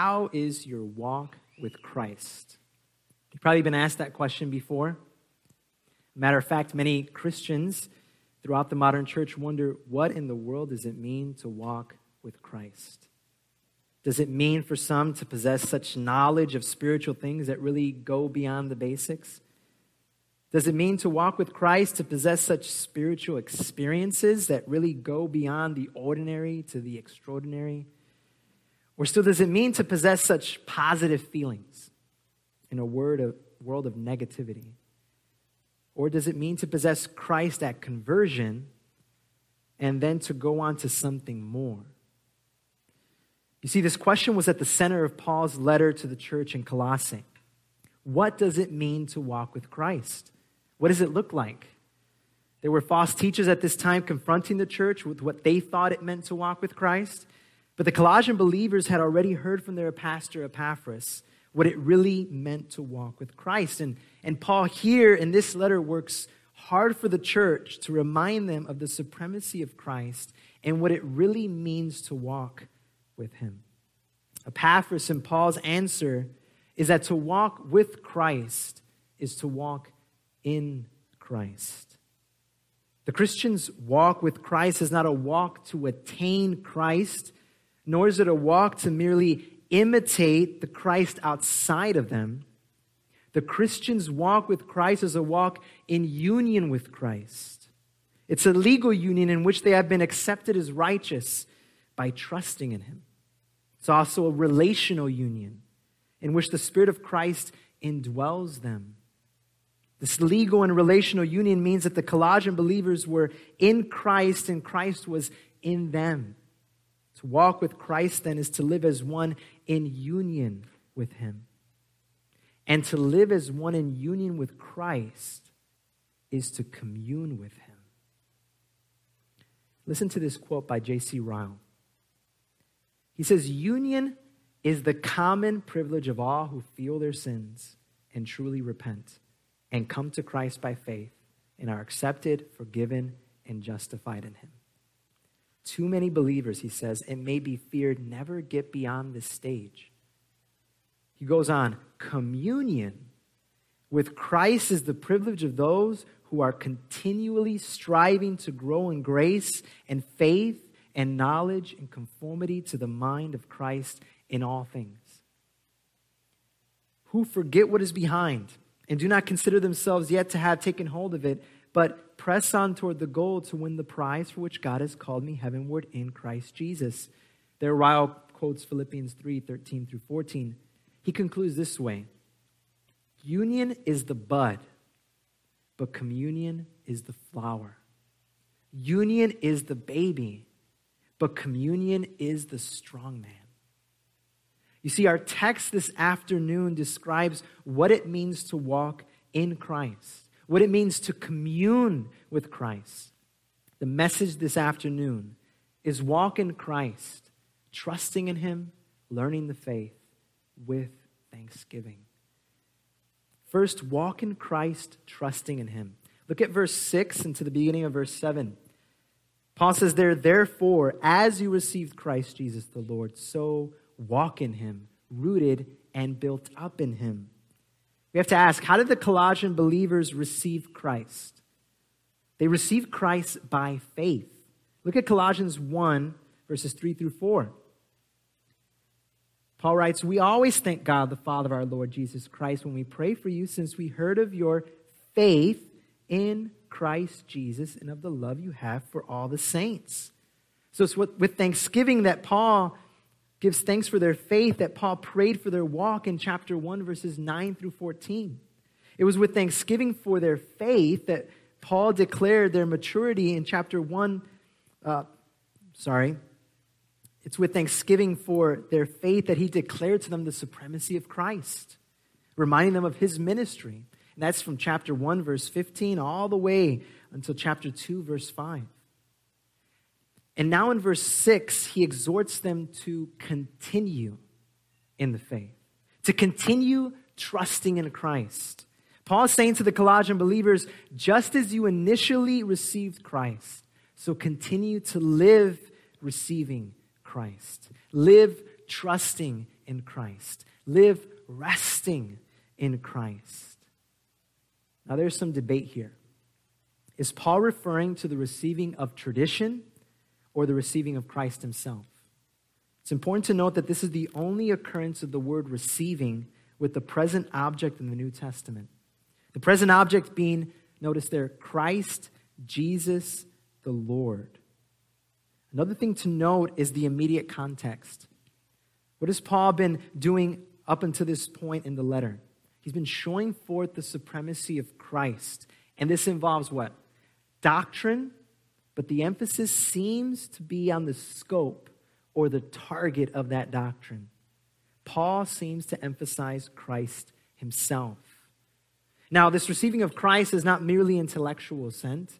how is your walk with Christ? You've probably been asked that question before. Matter of fact, many Christians throughout the modern church wonder what in the world does it mean to walk with Christ? Does it mean for some to possess such knowledge of spiritual things that really go beyond the basics? Does it mean to walk with Christ to possess such spiritual experiences that really go beyond the ordinary to the extraordinary? Or still, does it mean to possess such positive feelings in a word of, world of negativity? Or does it mean to possess Christ at conversion and then to go on to something more? You see, this question was at the center of Paul's letter to the church in Colossae. What does it mean to walk with Christ? What does it look like? There were false teachers at this time confronting the church with what they thought it meant to walk with Christ. But the Colossian believers had already heard from their pastor Epaphras what it really meant to walk with Christ. And, and Paul, here in this letter, works hard for the church to remind them of the supremacy of Christ and what it really means to walk with him. Epaphras and Paul's answer is that to walk with Christ is to walk in Christ. The Christian's walk with Christ is not a walk to attain Christ, nor is it a walk to merely imitate the Christ outside of them. The Christian's walk with Christ is a walk in union with Christ. It's a legal union in which they have been accepted as righteous by trusting in Him. It's also a relational union in which the Spirit of Christ indwells them. This legal and relational union means that the Colossian believers were in Christ and Christ was in them. To walk with Christ, then, is to live as one in union with Him. And to live as one in union with Christ is to commune with Him. Listen to this quote by J.C. Ryle. He says, Union is the common privilege of all who feel their sins and truly repent and come to Christ by faith and are accepted, forgiven, and justified in Him. Too many believers, he says, it may be feared, never get beyond this stage. He goes on, communion with Christ is the privilege of those who are continually striving to grow in grace and faith and knowledge and conformity to the mind of Christ in all things. Who forget what is behind and do not consider themselves yet to have taken hold of it, but press on toward the goal to win the prize for which God has called me heavenward in Christ Jesus. There, Ryle quotes Philippians 3 13 through 14. He concludes this way Union is the bud, but communion is the flower. Union is the baby, but communion is the strong man. You see, our text this afternoon describes what it means to walk in Christ what it means to commune with Christ. The message this afternoon is walk in Christ, trusting in Him, learning the faith with thanksgiving. First, walk in Christ, trusting in Him. Look at verse 6 and to the beginning of verse 7. Paul says there, therefore, as you received Christ Jesus the Lord, so walk in Him, rooted and built up in Him we have to ask how did the Colossian believers receive Christ? They received Christ by faith. Look at Colossians 1, verses 3 through 4. Paul writes, We always thank God, the Father of our Lord Jesus Christ, when we pray for you, since we heard of your faith in Christ Jesus and of the love you have for all the saints. So it's with thanksgiving that Paul gives thanks for their faith that Paul prayed for their walk in chapter 1, verses 9 through 14. It was with thanksgiving for their faith that Paul declared their maturity in chapter 1. Uh, sorry. It's with thanksgiving for their faith that he declared to them the supremacy of Christ, reminding them of his ministry. And that's from chapter 1, verse 15, all the way until chapter 2, verse 5. And now in verse 6, he exhorts them to continue in the faith, to continue trusting in Christ. Paul is saying to the Colossian believers, just as you initially received Christ, so continue to live receiving Christ. Live trusting in Christ. Live resting in Christ. Now, there's some debate here. Is Paul referring to the receiving of tradition or the receiving of Christ himself? It's important to note that this is the only occurrence of the word receiving with the present object in the New Testament. The present object being, notice there, Christ, Jesus, the Lord. Another thing to note is the immediate context. What has Paul been doing up until this point in the letter? He's been showing forth the supremacy of Christ. And this involves what? Doctrine, but the emphasis seems to be on the scope or the target of that doctrine. Paul seems to emphasize Christ himself. Now, this receiving of Christ is not merely intellectual assent,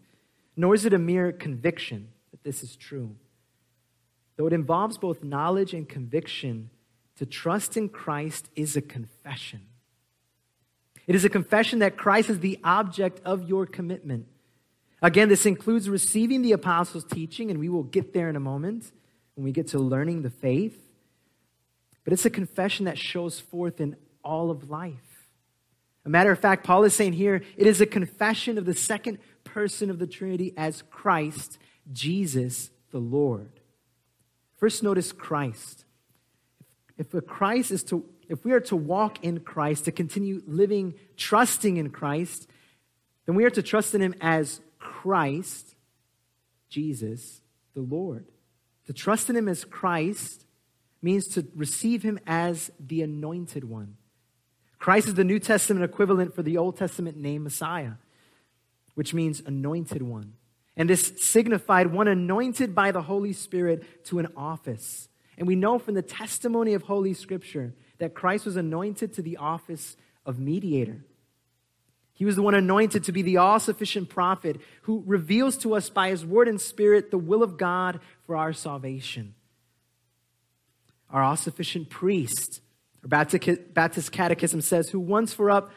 nor is it a mere conviction that this is true. Though it involves both knowledge and conviction, to trust in Christ is a confession. It is a confession that Christ is the object of your commitment. Again, this includes receiving the apostles' teaching, and we will get there in a moment when we get to learning the faith. But it's a confession that shows forth in all of life. A matter of fact, Paul is saying here it is a confession of the second person of the Trinity as Christ, Jesus the Lord. First, notice Christ. If a Christ is to, if we are to walk in Christ, to continue living, trusting in Christ, then we are to trust in Him as Christ, Jesus, the Lord. To trust in Him as Christ means to receive Him as the anointed one. Christ is the New Testament equivalent for the Old Testament name Messiah, which means anointed one. And this signified one anointed by the Holy Spirit to an office. And we know from the testimony of Holy Scripture that Christ was anointed to the office of mediator. He was the one anointed to be the all sufficient prophet who reveals to us by his word and spirit the will of God for our salvation. Our all sufficient priest, our Baptist Catechism says, who once for up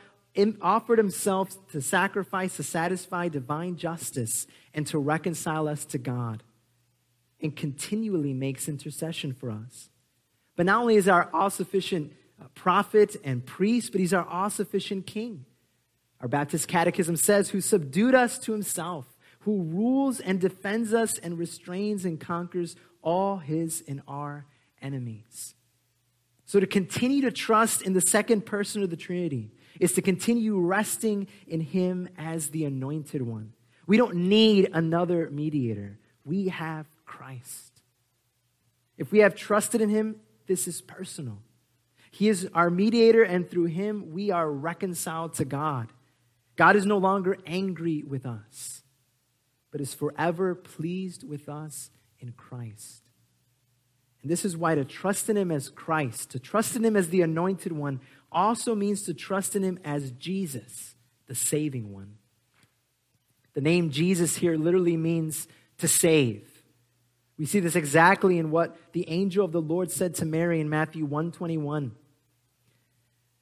offered himself to sacrifice to satisfy divine justice and to reconcile us to God, and continually makes intercession for us. But not only is our all sufficient uh, prophet and priest, but he's our all sufficient king. Our Baptist Catechism says, who subdued us to himself, who rules and defends us and restrains and conquers all his and our enemies. So to continue to trust in the second person of the Trinity, is to continue resting in Him as the anointed one. We don't need another mediator. We have Christ. If we have trusted in Him, this is personal. He is our mediator, and through Him, we are reconciled to God. God is no longer angry with us, but is forever pleased with us in Christ. And this is why to trust in Him as Christ, to trust in Him as the anointed one, also means to trust in him as Jesus, the saving one. The name Jesus here literally means to save. We see this exactly in what the angel of the Lord said to Mary in Matthew 121.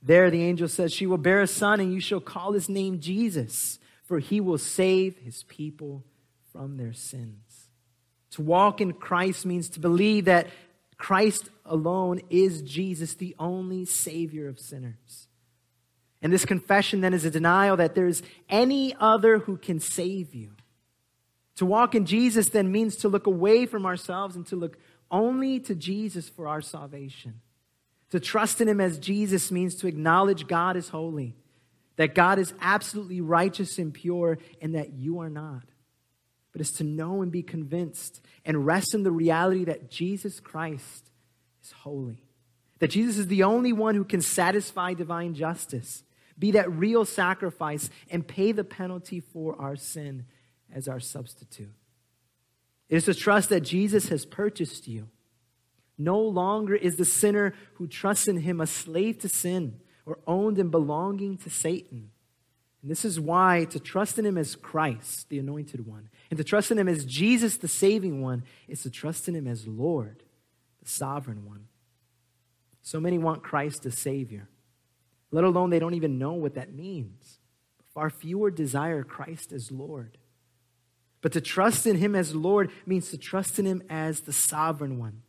There the angel says, She will bear a son, and you shall call his name Jesus, for he will save his people from their sins. To walk in Christ means to believe that Christ alone is Jesus, the only Savior of sinners. And this confession then is a denial that there's any other who can save you. To walk in Jesus then means to look away from ourselves and to look only to Jesus for our salvation. To trust in Him as Jesus means to acknowledge God is holy, that God is absolutely righteous and pure, and that you are not but is to know and be convinced and rest in the reality that Jesus Christ is holy. That Jesus is the only one who can satisfy divine justice, be that real sacrifice, and pay the penalty for our sin as our substitute. It is to trust that Jesus has purchased you. No longer is the sinner who trusts in him a slave to sin or owned and belonging to Satan. And this is why to trust in him as Christ, the anointed one, and to trust in him as Jesus, the saving one, is to trust in him as Lord, the sovereign one. So many want Christ as Savior, let alone they don't even know what that means. Far fewer desire Christ as Lord. But to trust in him as Lord means to trust in him as the sovereign one.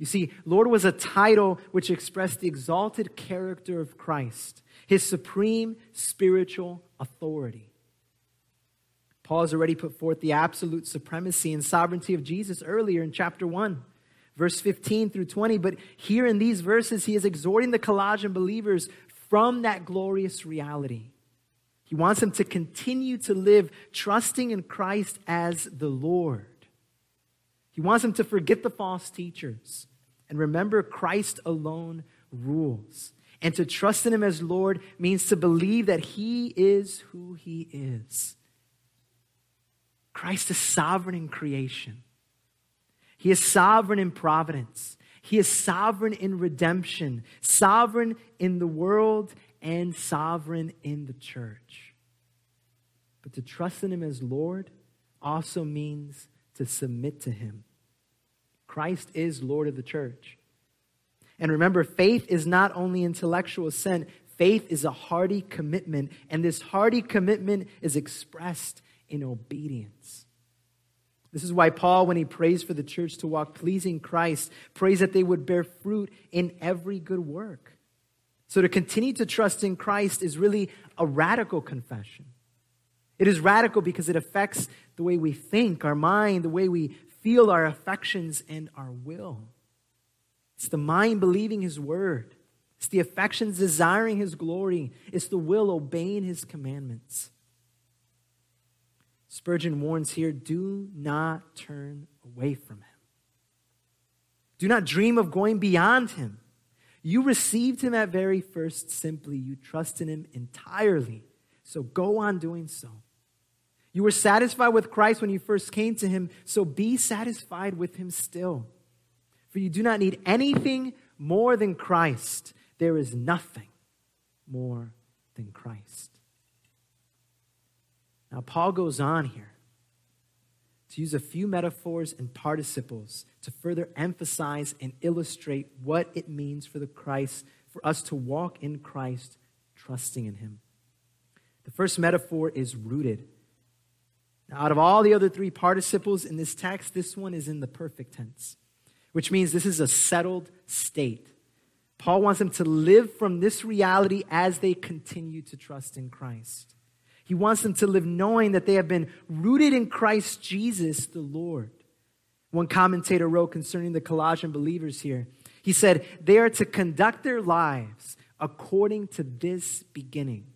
You see, Lord was a title which expressed the exalted character of Christ, his supreme spiritual authority. Paul has already put forth the absolute supremacy and sovereignty of Jesus earlier in chapter 1, verse 15 through 20. But here in these verses, he is exhorting the Colossian believers from that glorious reality. He wants them to continue to live trusting in Christ as the Lord. He wants them to forget the false teachers and remember, Christ alone rules. And to trust in Him as Lord means to believe that He is who He is. Christ is sovereign in creation, He is sovereign in providence, He is sovereign in redemption, sovereign in the world, and sovereign in the church. But to trust in Him as Lord also means to submit to Him Christ is Lord of the church. And remember, faith is not only intellectual assent, faith is a hearty commitment. And this hearty commitment is expressed in obedience. This is why Paul, when he prays for the church to walk pleasing Christ, prays that they would bear fruit in every good work. So to continue to trust in Christ is really a radical confession. It is radical because it affects the way we think, our mind, the way we feel our affections and our will. It's the mind believing His word, it's the affections desiring His glory, it's the will obeying His commandments. Spurgeon warns here do not turn away from Him. Do not dream of going beyond Him. You received Him at very first simply. You trust in Him entirely. So go on doing so. You were satisfied with Christ when you first came to him, so be satisfied with him still. For you do not need anything more than Christ. There is nothing more than Christ. Now, Paul goes on here to use a few metaphors and participles to further emphasize and illustrate what it means for the Christ, for us to walk in Christ, trusting in him. The first metaphor is rooted. Now, out of all the other three participles in this text, this one is in the perfect tense, which means this is a settled state. Paul wants them to live from this reality as they continue to trust in Christ. He wants them to live knowing that they have been rooted in Christ Jesus the Lord. One commentator wrote concerning the Colossian believers here. He said, They are to conduct their lives according to this beginning.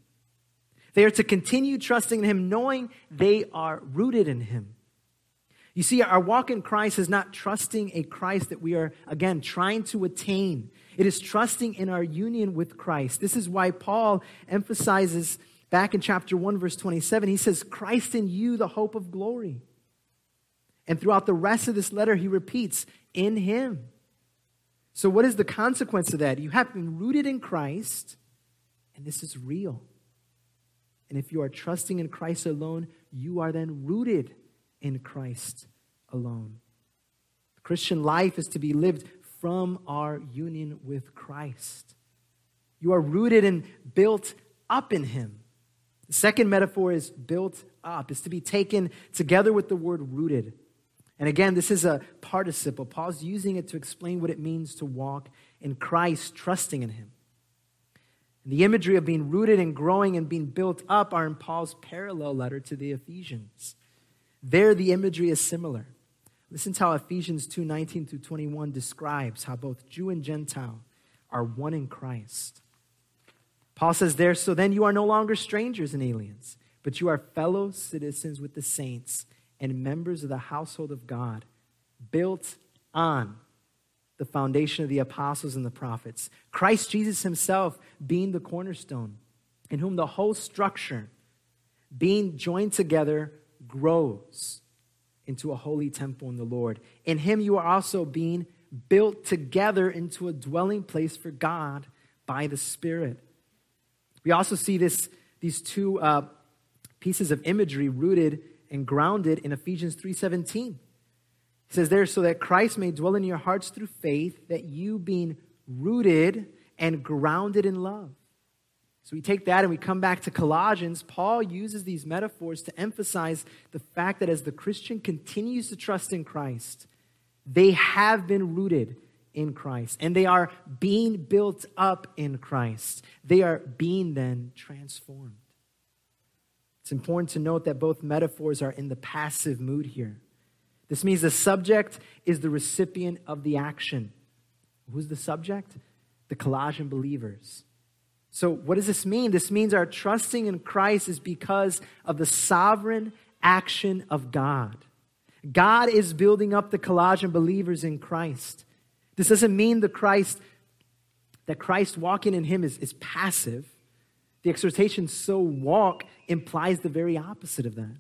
They are to continue trusting in Him, knowing they are rooted in Him. You see, our walk in Christ is not trusting a Christ that we are, again, trying to attain. It is trusting in our union with Christ. This is why Paul emphasizes back in chapter 1, verse 27, he says, Christ in you, the hope of glory. And throughout the rest of this letter, he repeats, in him. So, what is the consequence of that? You have been rooted in Christ, and this is real. And if you are trusting in Christ alone, you are then rooted in Christ alone. The Christian life is to be lived from our union with Christ. You are rooted and built up in Him. The second metaphor is built up, is to be taken together with the word rooted. And again, this is a participle. Paul's using it to explain what it means to walk in Christ, trusting in Him. And the imagery of being rooted and growing and being built up are in Paul's parallel letter to the Ephesians. There, the imagery is similar. Listen to how Ephesians 2 19 through 21 describes how both Jew and Gentile are one in Christ. Paul says there, so then you are no longer strangers and aliens, but you are fellow citizens with the saints and members of the household of God, built on the foundation of the apostles and the prophets. Christ Jesus himself being the cornerstone, in whom the whole structure, being joined together, grows into a holy temple in the Lord. In him you are also being built together into a dwelling place for God by the Spirit. We also see this, these two uh, pieces of imagery rooted and grounded in Ephesians 3:17. Says there, so that Christ may dwell in your hearts through faith, that you being rooted and grounded in love. So we take that and we come back to Colossians. Paul uses these metaphors to emphasize the fact that as the Christian continues to trust in Christ, they have been rooted in Christ. And they are being built up in Christ. They are being then transformed. It's important to note that both metaphors are in the passive mood here. This means the subject is the recipient of the action. Who's the subject? The Colossian believers. So, what does this mean? This means our trusting in Christ is because of the sovereign action of God. God is building up the Colossian believers in Christ. This doesn't mean the Christ that Christ walking in him is, is passive. The exhortation, so walk, implies the very opposite of that.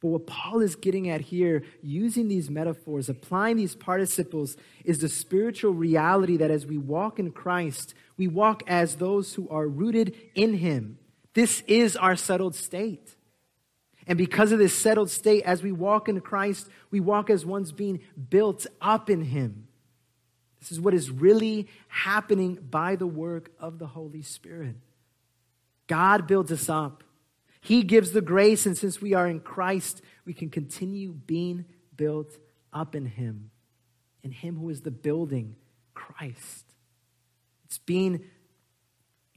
But what Paul is getting at here, using these metaphors, applying these participles, is the spiritual reality that as we walk in Christ, we walk as those who are rooted in him. This is our settled state. And because of this settled state, as we walk in Christ, we walk as ones being built up in him. This is what is really happening by the work of the Holy Spirit. God builds us up. He gives the grace, and since we are in Christ, we can continue being built up in Him, in Him who is the building, Christ. It's being,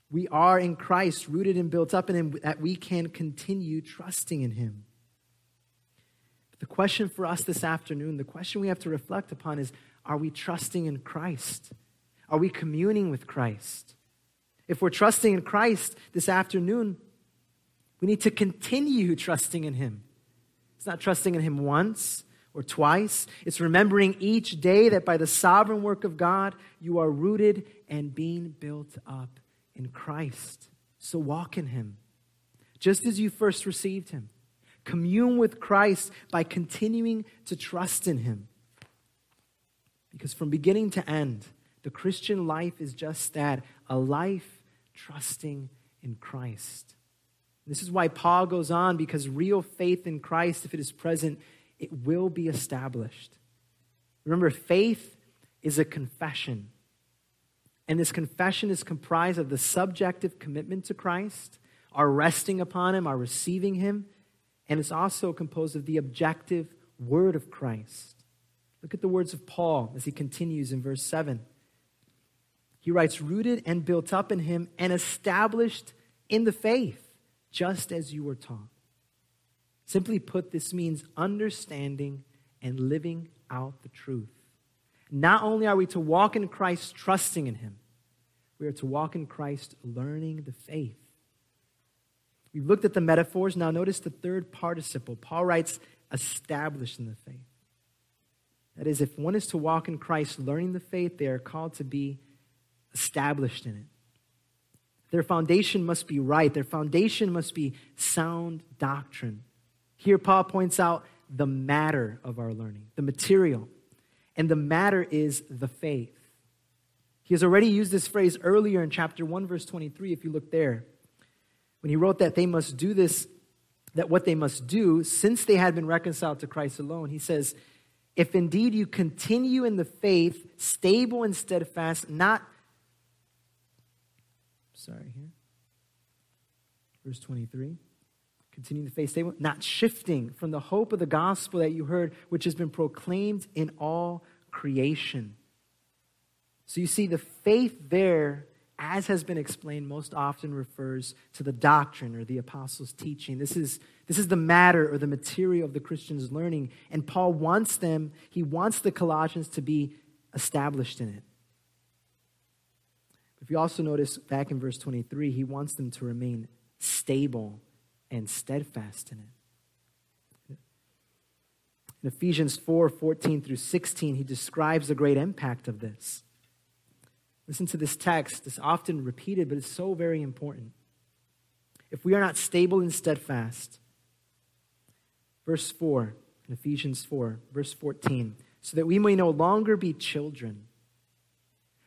we are in Christ, rooted and built up in Him, that we can continue trusting in Him. But the question for us this afternoon, the question we have to reflect upon is are we trusting in Christ? Are we communing with Christ? If we're trusting in Christ this afternoon, we need to continue trusting in Him. It's not trusting in Him once or twice, it's remembering each day that by the sovereign work of God, you are rooted and being built up in Christ. So walk in Him, just as you first received Him. Commune with Christ by continuing to trust in Him. Because from beginning to end, the Christian life is just that a life trusting in Christ. This is why Paul goes on because real faith in Christ, if it is present, it will be established. Remember, faith is a confession. And this confession is comprised of the subjective commitment to Christ, our resting upon Him, our receiving Him, and it's also composed of the objective word of Christ. Look at the words of Paul as he continues in verse 7. He writes, rooted and built up in him and established in the faith, just as you were taught. Simply put, this means understanding and living out the truth. Not only are we to walk in Christ trusting in him, we are to walk in Christ learning the faith. We've looked at the metaphors. Now, notice the third participle. Paul writes, established in the faith. That is, if one is to walk in Christ learning the faith, they are called to be established in it. Their foundation must be right, their foundation must be sound doctrine. Here, Paul points out the matter of our learning, the material. And the matter is the faith. He has already used this phrase earlier in chapter 1, verse 23, if you look there. When he wrote that they must do this, that what they must do, since they had been reconciled to Christ alone, he says, if indeed you continue in the faith, stable and steadfast, not, sorry, here, verse 23. Continuing the faith stable, not shifting from the hope of the gospel that you heard, which has been proclaimed in all creation. So you see, the faith there as has been explained, most often refers to the doctrine or the apostles' teaching. This is, this is the matter or the material of the Christian's learning. And Paul wants them, he wants the Colossians to be established in it. If you also notice back in verse 23, he wants them to remain stable and steadfast in it. In Ephesians 4 14 through 16, he describes the great impact of this. Listen to this text. It's often repeated, but it's so very important. If we are not stable and steadfast, verse 4 in Ephesians 4, verse 14, so that we may no longer be children,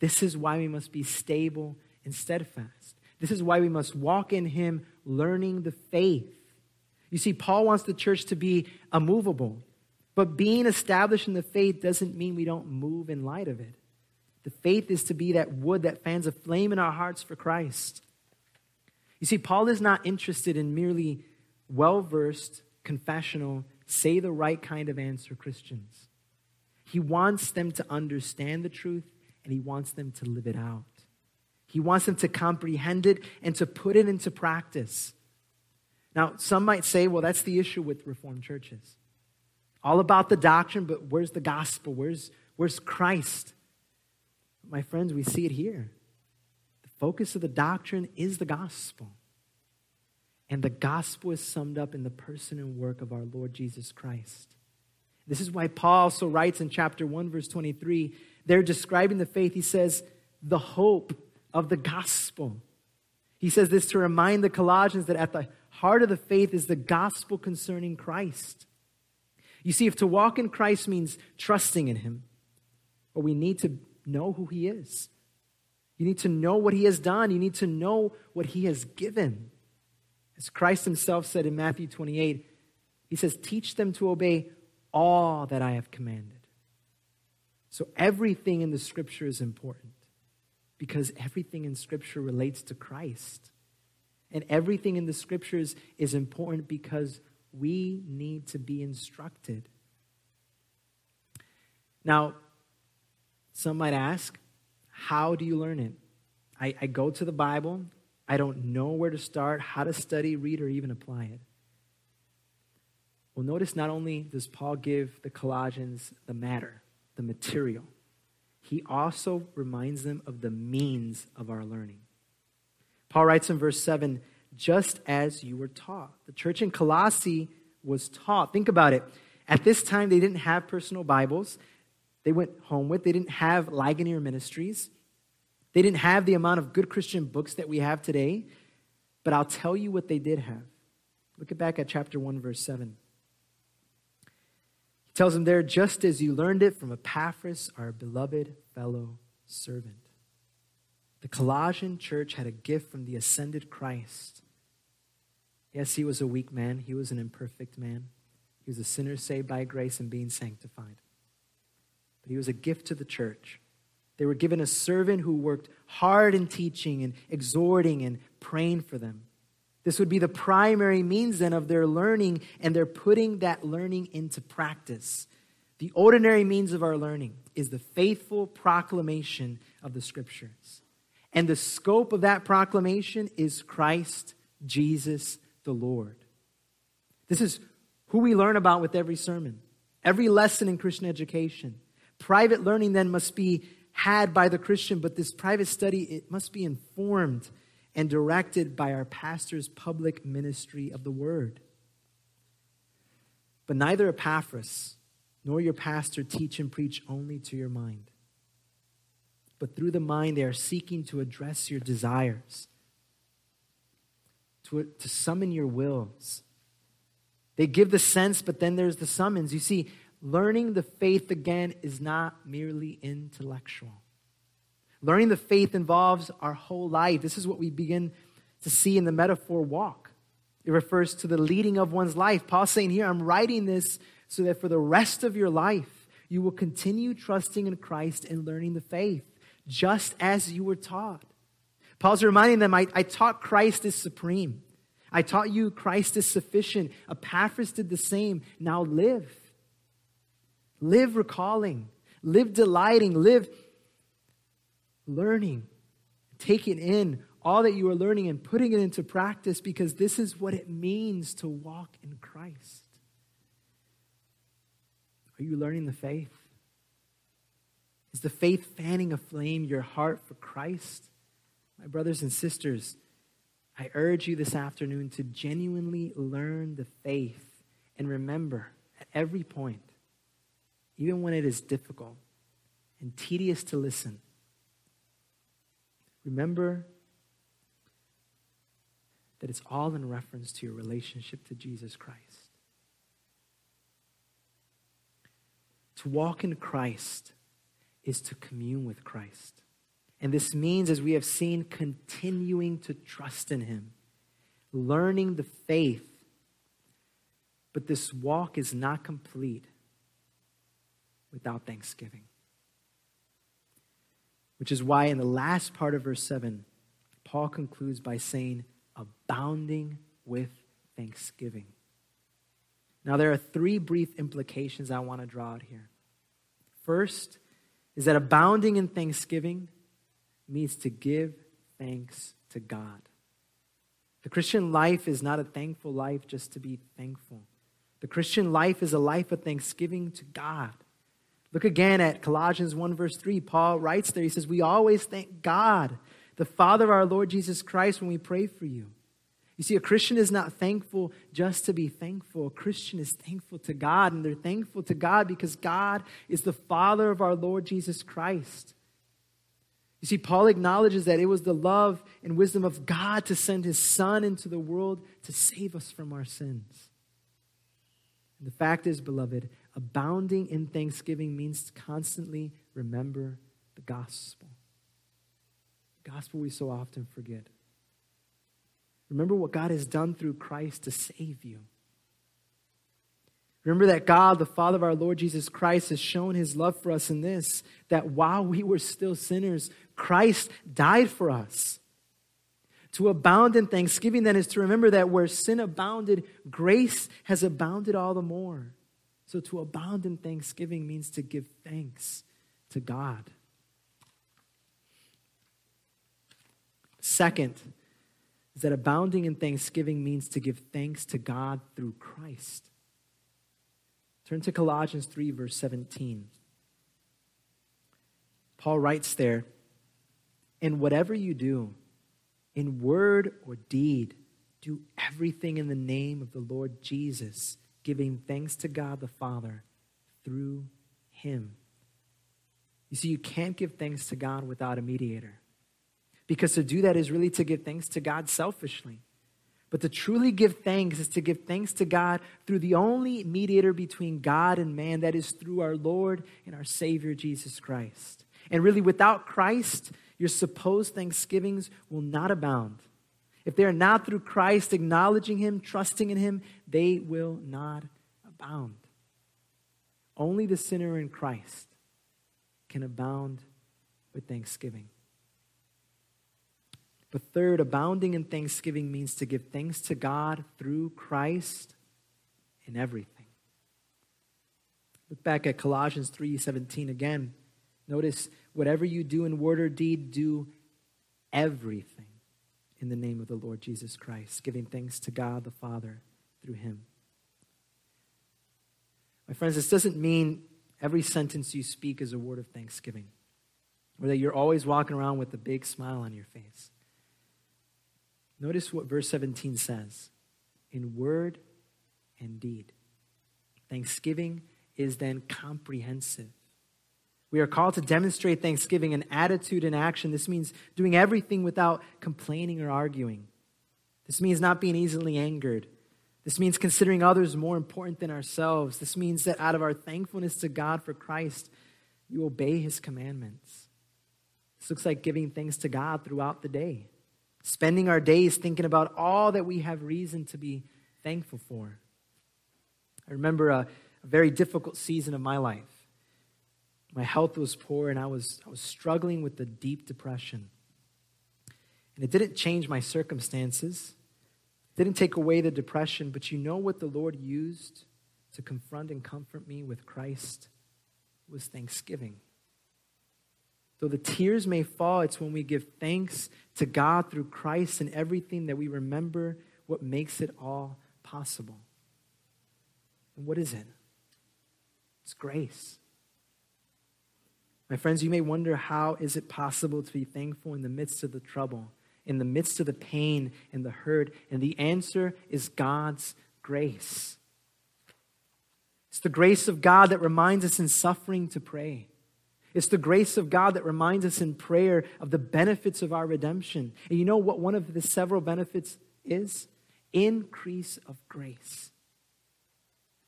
This is why we must be stable and steadfast. This is why we must walk in Him, learning the faith. You see, Paul wants the church to be immovable, but being established in the faith doesn't mean we don't move in light of it. The faith is to be that wood that fans a flame in our hearts for Christ. You see, Paul is not interested in merely well versed, confessional, say the right kind of answer Christians. He wants them to understand the truth and he wants them to live it out. He wants them to comprehend it and to put it into practice. Now, some might say, well, that's the issue with Reformed churches. All about the doctrine, but where's the gospel? Where's, where's Christ? My friends, we see it here. The focus of the doctrine is the gospel. And the gospel is summed up in the person and work of our Lord Jesus Christ. This is why Paul also writes in chapter 1, verse 23, they're describing the faith. He says, the hope of the gospel. He says this to remind the Colossians that at the heart of the faith is the gospel concerning Christ. You see, if to walk in Christ means trusting in Him, well, we need to know who He is. You need to know what He has done. You need to know what He has given. As Christ Himself said in Matthew 28, He says, Teach them to obey all that I have commanded. So everything in the Scripture is important because everything in Scripture relates to Christ. And everything in the Scriptures is important because we need to be instructed. Now, some might ask, how do you learn it? I, I, go to the Bible. I don't know where to start, how to study, read, or even apply it. Well, notice not only does Paul give the Colossians the matter, the material, he also reminds them of the means of our learning. Paul writes in verse 7 just as you were taught. The church in Colossae was taught. Think about it. At this time, they didn't have personal Bibles they went home with, they didn't have Ligonier ministries. They didn't have the amount of good Christian books that we have today. But I'll tell you what they did have. Look back at chapter 1, verse 7 tells him there, just as you learned it from Epaphras, our beloved fellow servant. The Colossian church had a gift from the ascended Christ. Yes, he was a weak man, he was an imperfect man. He was a sinner saved by grace and being sanctified. But he was a gift to the church. They were given a servant who worked hard in teaching and exhorting and praying for them. This would be the primary means then of their learning, and they're putting that learning into practice. The ordinary means of our learning is the faithful proclamation of the scriptures. And the scope of that proclamation is Christ Jesus the Lord. This is who we learn about with every sermon, every lesson in Christian education. Private learning then must be had by the Christian, but this private study it must be informed and directed by our pastor's public ministry of the word. But neither Epaphras nor your pastor teach and preach only to your mind. But through the mind, they are seeking to address your desires, to, to summon your wills. They give the sense, but then there's the summons. You see, learning the faith again is not merely intellectual. Learning the faith involves our whole life. This is what we begin to see in the metaphor walk. It refers to the leading of one's life. Paul's saying here, I'm writing this so that for the rest of your life, you will continue trusting in Christ and learning the faith, just as you were taught. Paul's reminding them, I, I taught Christ is supreme. I taught you Christ is sufficient. Epaphras did the same. Now live. Live recalling. Live delighting. Live learning, taking in all that you are learning and putting it into practice because this is what it means to walk in Christ. Are you learning the faith? Is the faith fanning aflame your heart for Christ? My brothers and sisters, I urge you this afternoon to genuinely learn the faith and remember at every point, even when it is difficult and tedious to listen, Remember that it's all in reference to your relationship to Jesus Christ. To walk in Christ is to commune with Christ. And this means, as we have seen, continuing to trust in Him, learning the faith. But this walk is not complete without thanksgiving. Which is why, in the last part of verse 7, Paul concludes by saying, abounding with thanksgiving. Now, there are three brief implications I want to draw out here. First is that abounding in thanksgiving means to give thanks to God. The Christian life is not a thankful life just to be thankful. The Christian life is a life of thanksgiving to God. Look again at Colossians 1, verse 3. Paul writes there, he says, We always thank God, the Father of our Lord Jesus Christ, when we pray for you. You see, a Christian is not thankful just to be thankful. A Christian is thankful to God, and they're thankful to God because God is the Father of our Lord Jesus Christ. You see, Paul acknowledges that it was the love and wisdom of God to send his Son into the world to save us from our sins. And the fact is, beloved, abounding in thanksgiving means constantly remember the gospel. The gospel we so often forget. Remember what God has done through Christ to save you. Remember that God, the Father of our Lord Jesus Christ, has shown his love for us in this that while we were still sinners, Christ died for us. To abound in thanksgiving, then, is to remember that where sin abounded, grace has abounded all the more. So to abound in thanksgiving means to give thanks to God. Second, is that abounding in thanksgiving means to give thanks to God through Christ. Turn to Colossians 3, verse 17. Paul writes there, And whatever you do, in word or deed, do everything in the name of the Lord Jesus, giving thanks to God the Father through him. You see, you can't give thanks to God without a mediator. Because to do that is really to give thanks to God selfishly. But to truly give thanks is to give thanks to God through the only mediator between God and man, that is through our Lord and our Savior, Jesus Christ. And really, without Christ, your supposed thanksgivings will not abound. If they are not through Christ, acknowledging Him, trusting in Him, they will not abound. Only the sinner in Christ can abound with thanksgiving. But third, abounding in thanksgiving means to give thanks to God through Christ in everything. Look back at Colossians 3:17 again. Notice whatever you do in word or deed, do everything in the name of the Lord Jesus Christ, giving thanks to God the Father through him. My friends, this doesn't mean every sentence you speak is a word of thanksgiving, or that you're always walking around with a big smile on your face. Notice what verse 17 says in word and deed. Thanksgiving is then comprehensive. We are called to demonstrate thanksgiving in attitude and action. This means doing everything without complaining or arguing. This means not being easily angered. This means considering others more important than ourselves. This means that out of our thankfulness to God for Christ, you obey his commandments. This looks like giving thanks to God throughout the day spending our days thinking about all that we have reason to be thankful for. I remember a, a, very difficult season of my life. My health was poor, and I was, I was struggling with the deep depression. And it didn't change my circumstances, it didn't take away the depression, but you know what the Lord used to confront and comfort me with Christ was thanksgiving. Though the tears may fall, it's when we give thanks to God through Christ and everything that we remember what makes it all possible. And what is it? It's grace. My friends, you may wonder how is it possible to be thankful in the midst of the trouble, in the midst of the pain and the hurt? And the answer is God's grace. It's the grace of God that reminds us in suffering to pray. It's the grace of God that reminds us in prayer of the benefits of our redemption. And you know what one of the several benefits is? Increase of grace.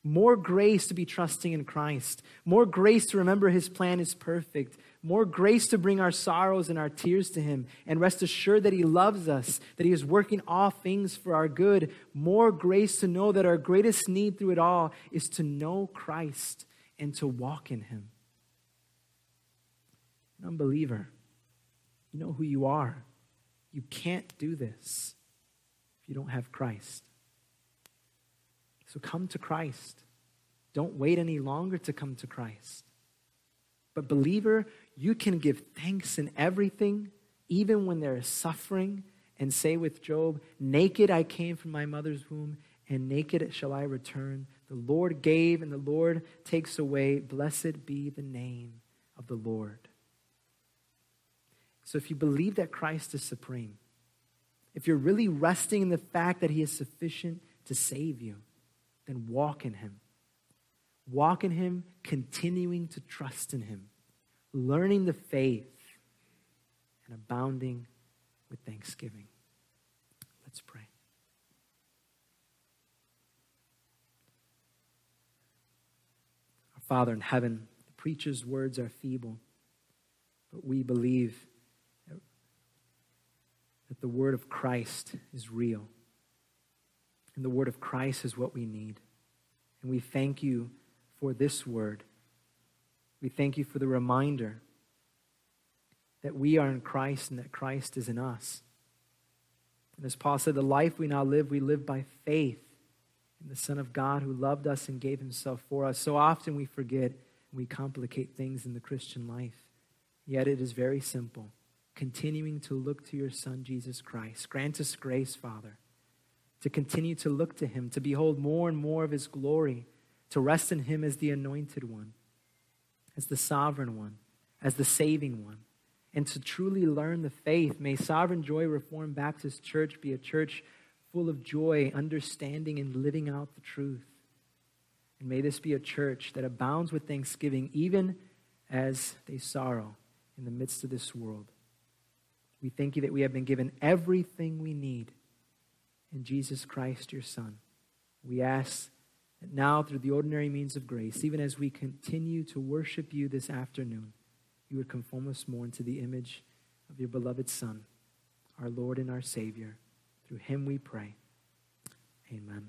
More grace to be trusting in Christ. More grace to remember his plan is perfect. more grace to bring our sorrows and our tears to Him, and rest assured that He loves us, that He is working all things for our good. More grace to know that our greatest need through it all is to know Christ and to walk in Him. An unbeliever, you know who you are. You can't do this if you don't have Christ. So come to Christ. Don't wait any longer to come to Christ. But, believer, you can give thanks in everything, even when there is suffering, and say with Job, Naked I came from my mother's womb, and naked shall I return. The Lord gave, and the Lord takes away. Blessed be the name of the Lord. So, if you believe that Christ is supreme, if you're really resting in the fact that He is sufficient to save you, then walk in Him. Walk in Him, continuing to trust in Him, learning the faith, and abounding with thanksgiving. Let's pray. Our Father in heaven, the preacher's words are feeble, but we believe that the word of Christ is real. And the word of Christ is what we need. And we thank you for this word. We thank you for the reminder that we are in Christ and that Christ is in us. And as Paul said, the life we now live, we live by faith in the Son of God who loved us and gave himself for us. So often we forget and we complicate things in the Christian life. Yet it is very simple. Continuing to look to your Son, Jesus Christ. Grant us grace, Father, to continue to look to him, to behold more and more of his glory to rest in Him as the anointed one, as the sovereign one, as the saving one, and to truly learn the faith. May Sovereign Joy Reformed Baptist Church be a church full of joy, understanding, and living out the truth. And may this be a church that abounds with thanksgiving, even as they sorrow in the midst of this world. We thank you that we have been given everything we need in Jesus Christ, your Son. We ask that now, through the ordinary means of grace, even as we continue to worship you this afternoon, you would conform us more into the image of your beloved Son, our Lord and our Savior. Through him we pray. Amen.